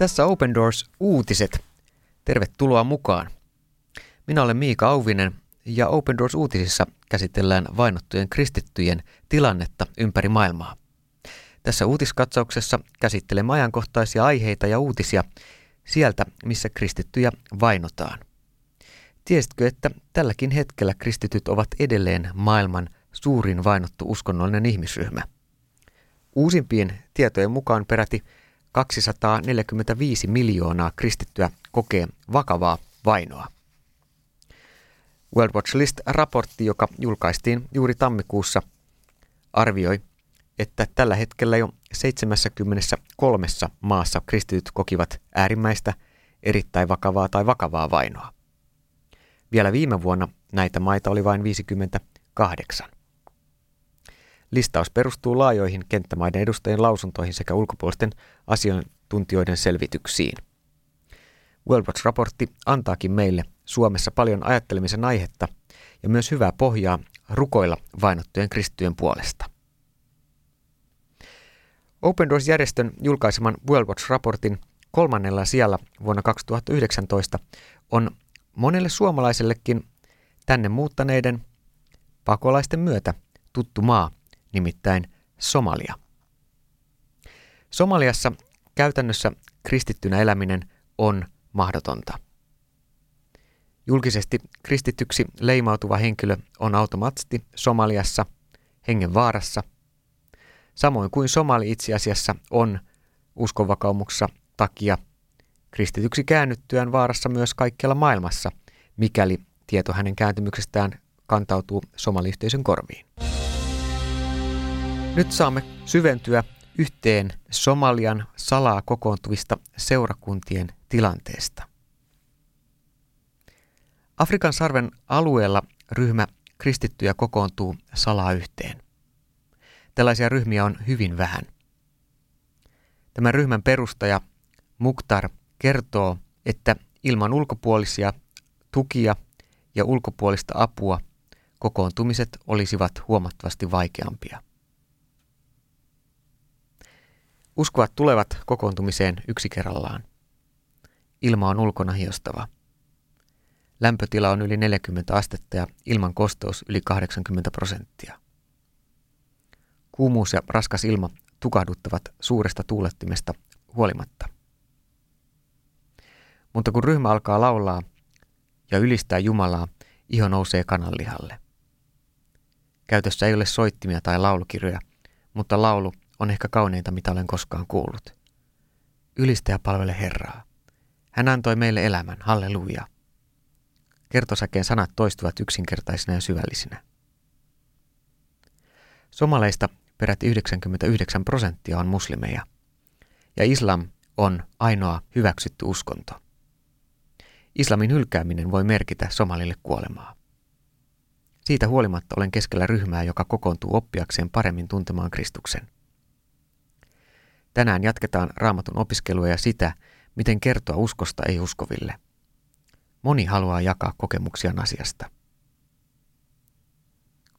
Tässä Open Doors uutiset. Tervetuloa mukaan. Minä olen Miika Auvinen ja Open Doors uutisissa käsitellään vainottujen kristittyjen tilannetta ympäri maailmaa. Tässä uutiskatsauksessa käsittelemme ajankohtaisia aiheita ja uutisia sieltä, missä kristittyjä vainotaan. Tiesitkö, että tälläkin hetkellä kristityt ovat edelleen maailman suurin vainottu uskonnollinen ihmisryhmä? Uusimpien tietojen mukaan peräti 245 miljoonaa kristittyä kokee vakavaa vainoa. World Watch List-raportti, joka julkaistiin juuri tammikuussa, arvioi, että tällä hetkellä jo 73 maassa kristityt kokivat äärimmäistä, erittäin vakavaa tai vakavaa vainoa. Vielä viime vuonna näitä maita oli vain 58. Listaus perustuu laajoihin kenttämaiden edustajien lausuntoihin sekä ulkopuolisten asiantuntijoiden selvityksiin. World Watch-raportti antaakin meille Suomessa paljon ajattelemisen aihetta ja myös hyvää pohjaa rukoilla vainottujen kristittyjen puolesta. Open Doors-järjestön julkaiseman World Watch-raportin kolmannella sijalla vuonna 2019 on monelle suomalaisellekin tänne muuttaneiden pakolaisten myötä tuttu maa, nimittäin Somalia. Somaliassa käytännössä kristittynä eläminen on mahdotonta. Julkisesti kristittyksi leimautuva henkilö on automaattisesti Somaliassa hengen vaarassa, samoin kuin Somali itse asiassa on uskonvakaumuksessa takia kristityksi käännyttyään vaarassa myös kaikkialla maailmassa, mikäli tieto hänen kääntymyksestään kantautuu somaliyhteisön korviin. Nyt saamme syventyä yhteen Somalian salaa kokoontuvista seurakuntien tilanteesta. Afrikan sarven alueella ryhmä kristittyjä kokoontuu salaa yhteen. Tällaisia ryhmiä on hyvin vähän. Tämän ryhmän perustaja Muktar kertoo, että ilman ulkopuolisia tukia ja ulkopuolista apua kokoontumiset olisivat huomattavasti vaikeampia. Uskovat tulevat kokoontumiseen yksi kerrallaan. Ilma on ulkona hiostava. Lämpötila on yli 40 astetta ja ilman kostous yli 80 prosenttia. Kuumuus ja raskas ilma tukahduttavat suuresta tuulettimesta huolimatta. Mutta kun ryhmä alkaa laulaa ja ylistää Jumalaa, iho nousee kananlihalle. Käytössä ei ole soittimia tai laulukirjoja, mutta laulu on ehkä kauneinta, mitä olen koskaan kuullut. Ylistä ja palvele Herraa. Hän antoi meille elämän, halleluja. Kertosäkeen sanat toistuvat yksinkertaisina ja syvällisinä. Somaleista peräti 99 prosenttia on muslimeja, ja islam on ainoa hyväksytty uskonto. Islamin hylkääminen voi merkitä Somalille kuolemaa. Siitä huolimatta olen keskellä ryhmää, joka kokoontuu oppiakseen paremmin tuntemaan Kristuksen. Tänään jatketaan raamatun opiskelua ja sitä, miten kertoa uskosta ei-uskoville. Moni haluaa jakaa kokemuksiaan asiasta.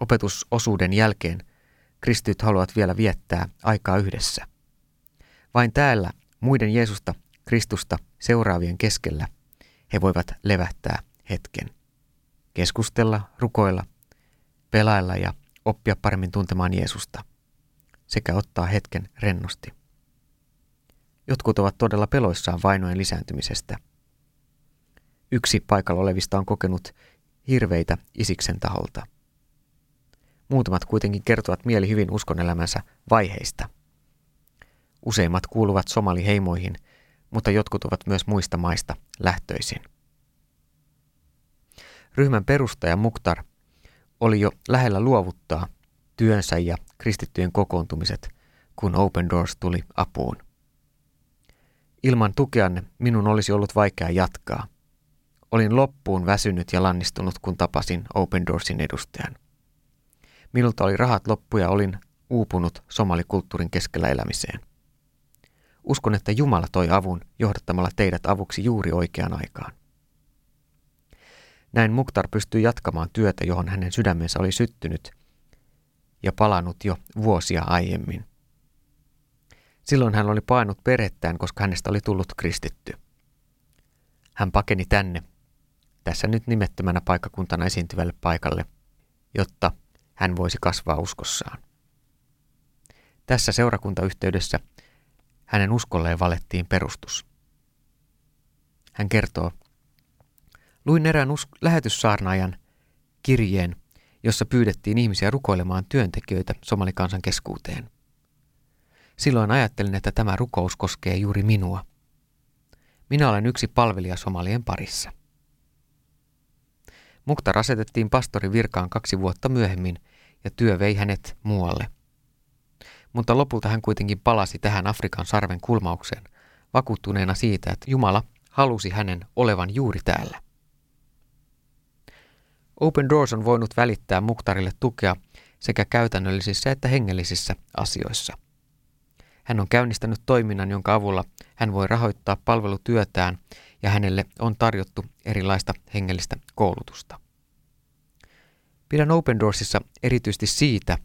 Opetusosuuden jälkeen kristityt haluavat vielä viettää aikaa yhdessä. Vain täällä muiden Jeesusta, Kristusta seuraavien keskellä he voivat levähtää hetken. Keskustella, rukoilla, pelailla ja oppia paremmin tuntemaan Jeesusta sekä ottaa hetken rennosti. Jotkut ovat todella peloissaan vainojen lisääntymisestä. Yksi paikalla olevista on kokenut hirveitä isiksen taholta. Muutamat kuitenkin kertovat mieli hyvin uskonelämänsä vaiheista. Useimmat kuuluvat somaliheimoihin, mutta jotkut ovat myös muista maista lähtöisin. Ryhmän perustaja Muktar oli jo lähellä luovuttaa työnsä ja kristittyjen kokoontumiset, kun Open Doors tuli apuun. Ilman tukeanne minun olisi ollut vaikea jatkaa. Olin loppuun väsynyt ja lannistunut, kun tapasin Open Doorsin edustajan. Minulta oli rahat loppu ja olin uupunut somalikulttuurin keskellä elämiseen. Uskon, että Jumala toi avun johdattamalla teidät avuksi juuri oikeaan aikaan. Näin Muktar pystyi jatkamaan työtä, johon hänen sydämensä oli syttynyt ja palannut jo vuosia aiemmin. Silloin hän oli painut perhettään, koska hänestä oli tullut kristitty. Hän pakeni tänne, tässä nyt nimettömänä paikkakuntana esiintyvälle paikalle, jotta hän voisi kasvaa uskossaan. Tässä seurakuntayhteydessä hänen uskolleen valettiin perustus. Hän kertoo, luin erään us- lähetyssaarnaajan kirjeen, jossa pyydettiin ihmisiä rukoilemaan työntekijöitä somalikansan keskuuteen. Silloin ajattelin, että tämä rukous koskee juuri minua. Minä olen yksi palvelija somalien parissa. Muktar asetettiin pastori virkaan kaksi vuotta myöhemmin ja työ vei hänet muualle. Mutta lopulta hän kuitenkin palasi tähän Afrikan sarven kulmaukseen, vakuuttuneena siitä, että Jumala halusi hänen olevan juuri täällä. Open Doors on voinut välittää Muktarille tukea sekä käytännöllisissä että hengellisissä asioissa. Hän on käynnistänyt toiminnan, jonka avulla hän voi rahoittaa palvelutyötään ja hänelle on tarjottu erilaista hengellistä koulutusta. Pidän Open Doorsissa erityisesti siitä,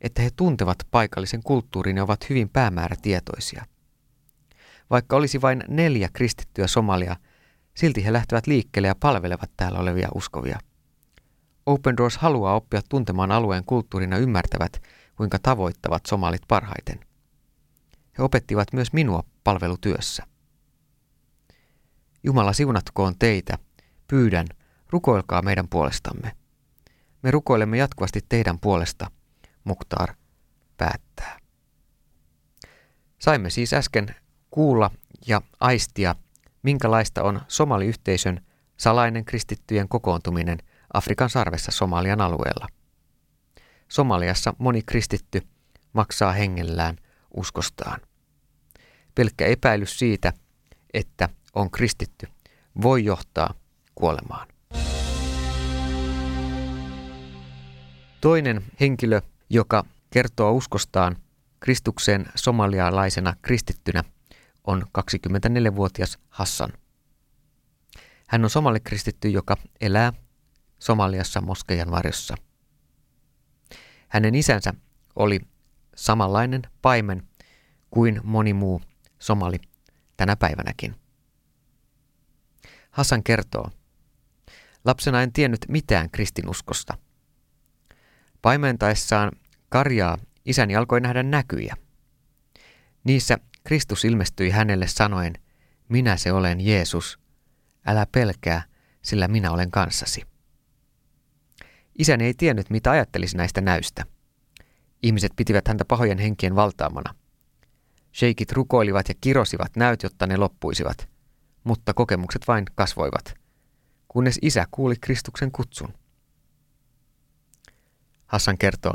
että he tuntevat paikallisen kulttuurin ja ovat hyvin päämäärätietoisia. Vaikka olisi vain neljä kristittyä Somalia, silti he lähtevät liikkeelle ja palvelevat täällä olevia uskovia. Open Doors haluaa oppia tuntemaan alueen kulttuurin ja ymmärtävät, kuinka tavoittavat somalit parhaiten. He opettivat myös minua palvelutyössä. Jumala siunatkoon teitä. Pyydän, rukoilkaa meidän puolestamme. Me rukoilemme jatkuvasti teidän puolesta, Muktar päättää. Saimme siis äsken kuulla ja aistia, minkälaista on somaliyhteisön salainen kristittyjen kokoontuminen Afrikan sarvessa Somalian alueella. Somaliassa moni kristitty maksaa hengellään uskostaan. Pelkkä epäilys siitä, että on kristitty, voi johtaa kuolemaan. Toinen henkilö, joka kertoo uskostaan Kristukseen somalialaisena kristittynä, on 24-vuotias Hassan. Hän on somalikristitty, joka elää Somaliassa moskeijan varjossa. Hänen isänsä oli samanlainen paimen kuin moni muu somali tänä päivänäkin. Hassan kertoo, lapsena en tiennyt mitään kristinuskosta – Paimentaessaan karjaa isäni alkoi nähdä näkyjä. Niissä Kristus ilmestyi hänelle sanoen, minä se olen Jeesus, älä pelkää, sillä minä olen kanssasi. Isäni ei tiennyt, mitä ajattelisi näistä näystä. Ihmiset pitivät häntä pahojen henkien valtaamana. Sheikit rukoilivat ja kirosivat näyt, jotta ne loppuisivat, mutta kokemukset vain kasvoivat, kunnes isä kuuli Kristuksen kutsun. Hassan kertoo.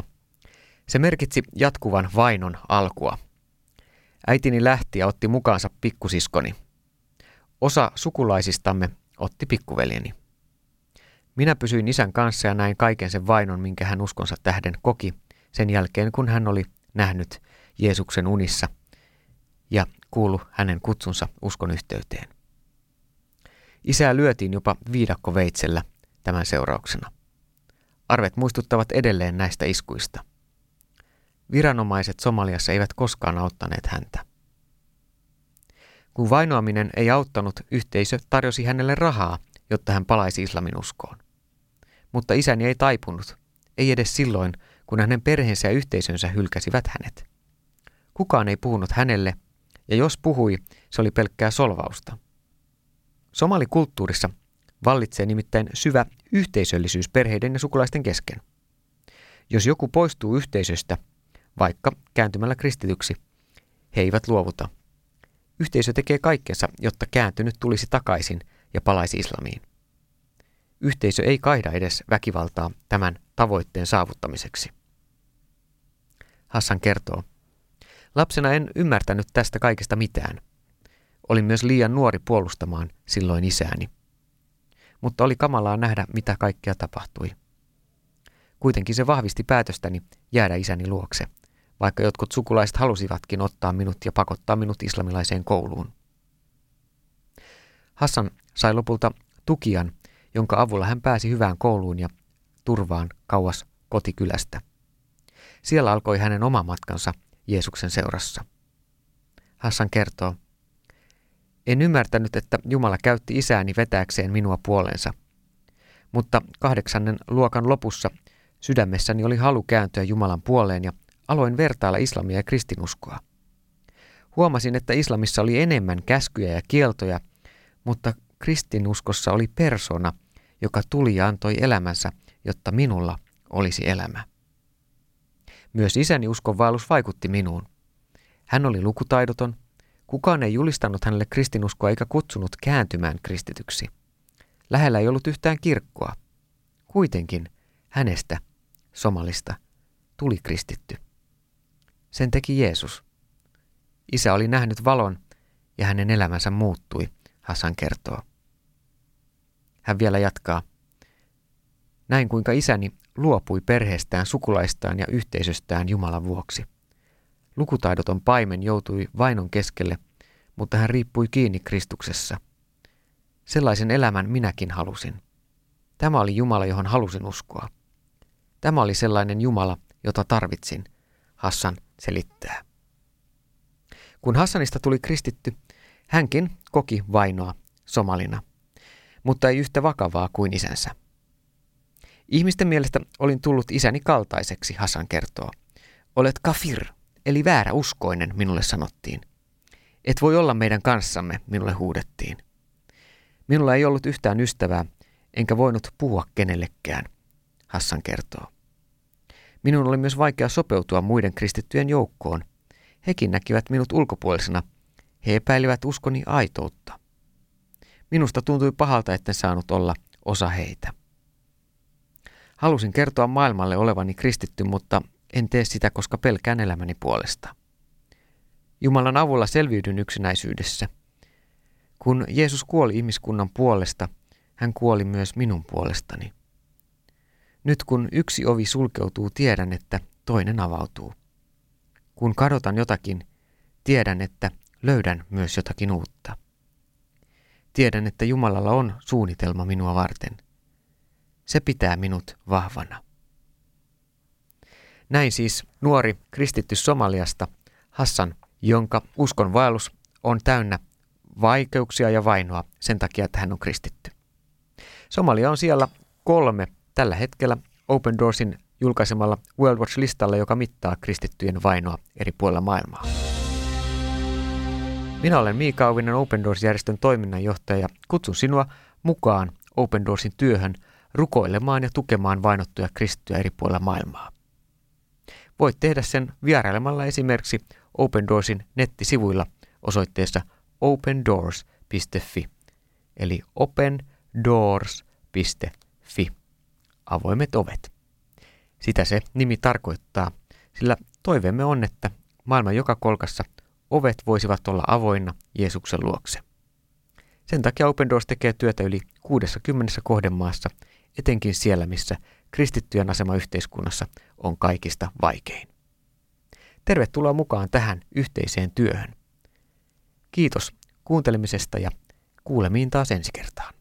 Se merkitsi jatkuvan vainon alkua. Äitini lähti ja otti mukaansa pikkusiskoni. Osa sukulaisistamme otti pikkuveljeni. Minä pysyin isän kanssa ja näin kaiken sen vainon, minkä hän uskonsa tähden koki sen jälkeen, kun hän oli nähnyt Jeesuksen unissa ja kuulu hänen kutsunsa uskon yhteyteen. Isää lyötiin jopa viidakkoveitsellä tämän seurauksena. Arvet muistuttavat edelleen näistä iskuista. Viranomaiset Somaliassa eivät koskaan auttaneet häntä. Kun vainoaminen ei auttanut, yhteisö tarjosi hänelle rahaa, jotta hän palaisi islamin uskoon. Mutta isäni ei taipunut, ei edes silloin, kun hänen perheensä ja yhteisönsä hylkäsivät hänet. Kukaan ei puhunut hänelle, ja jos puhui, se oli pelkkää solvausta. Somalikulttuurissa Vallitsee nimittäin syvä yhteisöllisyys perheiden ja sukulaisten kesken. Jos joku poistuu yhteisöstä, vaikka kääntymällä kristityksi, he eivät luovuta. Yhteisö tekee kaikkensa, jotta kääntynyt tulisi takaisin ja palaisi islamiin. Yhteisö ei kaida edes väkivaltaa tämän tavoitteen saavuttamiseksi. Hassan kertoo, lapsena en ymmärtänyt tästä kaikesta mitään. Olin myös liian nuori puolustamaan silloin isääni mutta oli kamalaa nähdä, mitä kaikkea tapahtui. Kuitenkin se vahvisti päätöstäni jäädä isäni luokse, vaikka jotkut sukulaiset halusivatkin ottaa minut ja pakottaa minut islamilaiseen kouluun. Hassan sai lopulta tukian, jonka avulla hän pääsi hyvään kouluun ja turvaan kauas kotikylästä. Siellä alkoi hänen oma matkansa Jeesuksen seurassa. Hassan kertoo. En ymmärtänyt, että Jumala käytti isääni vetääkseen minua puoleensa. Mutta kahdeksannen luokan lopussa sydämessäni oli halu kääntyä Jumalan puoleen ja aloin vertailla islamia ja kristinuskoa. Huomasin, että islamissa oli enemmän käskyjä ja kieltoja, mutta kristinuskossa oli persona, joka tuli ja antoi elämänsä, jotta minulla olisi elämä. Myös isäni uskonvaellus vaikutti minuun. Hän oli lukutaidoton, kukaan ei julistanut hänelle kristinuskoa eikä kutsunut kääntymään kristityksi. Lähellä ei ollut yhtään kirkkoa. Kuitenkin hänestä, Somalista, tuli kristitty. Sen teki Jeesus. Isä oli nähnyt valon ja hänen elämänsä muuttui, Hassan kertoo. Hän vielä jatkaa. Näin kuinka isäni luopui perheestään, sukulaistaan ja yhteisöstään Jumalan vuoksi. Lukutaidoton paimen joutui vainon keskelle, mutta hän riippui kiinni Kristuksessa. Sellaisen elämän minäkin halusin. Tämä oli Jumala, johon halusin uskoa. Tämä oli sellainen Jumala, jota tarvitsin, Hassan selittää. Kun Hassanista tuli kristitty, hänkin koki vainoa somalina, mutta ei yhtä vakavaa kuin isänsä. Ihmisten mielestä olin tullut isäni kaltaiseksi, Hassan kertoo. Olet kafir, eli väärä uskoinen, minulle sanottiin. Et voi olla meidän kanssamme, minulle huudettiin. Minulla ei ollut yhtään ystävää, enkä voinut puhua kenellekään, Hassan kertoo. Minun oli myös vaikea sopeutua muiden kristittyjen joukkoon. Hekin näkivät minut ulkopuolisena. He epäilivät uskoni aitoutta. Minusta tuntui pahalta, etten saanut olla osa heitä. Halusin kertoa maailmalle olevani kristitty, mutta en tee sitä, koska pelkään elämäni puolesta. Jumalan avulla selviydyn yksinäisyydessä. Kun Jeesus kuoli ihmiskunnan puolesta, hän kuoli myös minun puolestani. Nyt kun yksi ovi sulkeutuu, tiedän, että toinen avautuu. Kun kadotan jotakin, tiedän, että löydän myös jotakin uutta. Tiedän, että Jumalalla on suunnitelma minua varten. Se pitää minut vahvana. Näin siis nuori kristitty Somaliasta Hassan, jonka uskon vaellus on täynnä vaikeuksia ja vainoa sen takia, että hän on kristitty. Somalia on siellä kolme tällä hetkellä Open Doorsin julkaisemalla World Watch-listalla, joka mittaa kristittyjen vainoa eri puolilla maailmaa. Minä olen Miika Auvinen Open Doors-järjestön toiminnanjohtaja ja kutsun sinua mukaan Open Doorsin työhön rukoilemaan ja tukemaan vainottuja kristittyjä eri puolilla maailmaa. Voit tehdä sen vierailemalla esimerkiksi Open Doorsin nettisivuilla osoitteessa opendoors.fi eli opendoors.fi avoimet ovet. Sitä se nimi tarkoittaa, sillä toiveemme on, että maailman joka kolkassa ovet voisivat olla avoinna Jeesuksen luokse. Sen takia Open Doors tekee työtä yli 60 kohdemaassa, etenkin siellä, missä kristittyjen asema yhteiskunnassa on kaikista vaikein. Tervetuloa mukaan tähän yhteiseen työhön. Kiitos kuuntelemisesta ja kuulemiin taas ensi kertaa.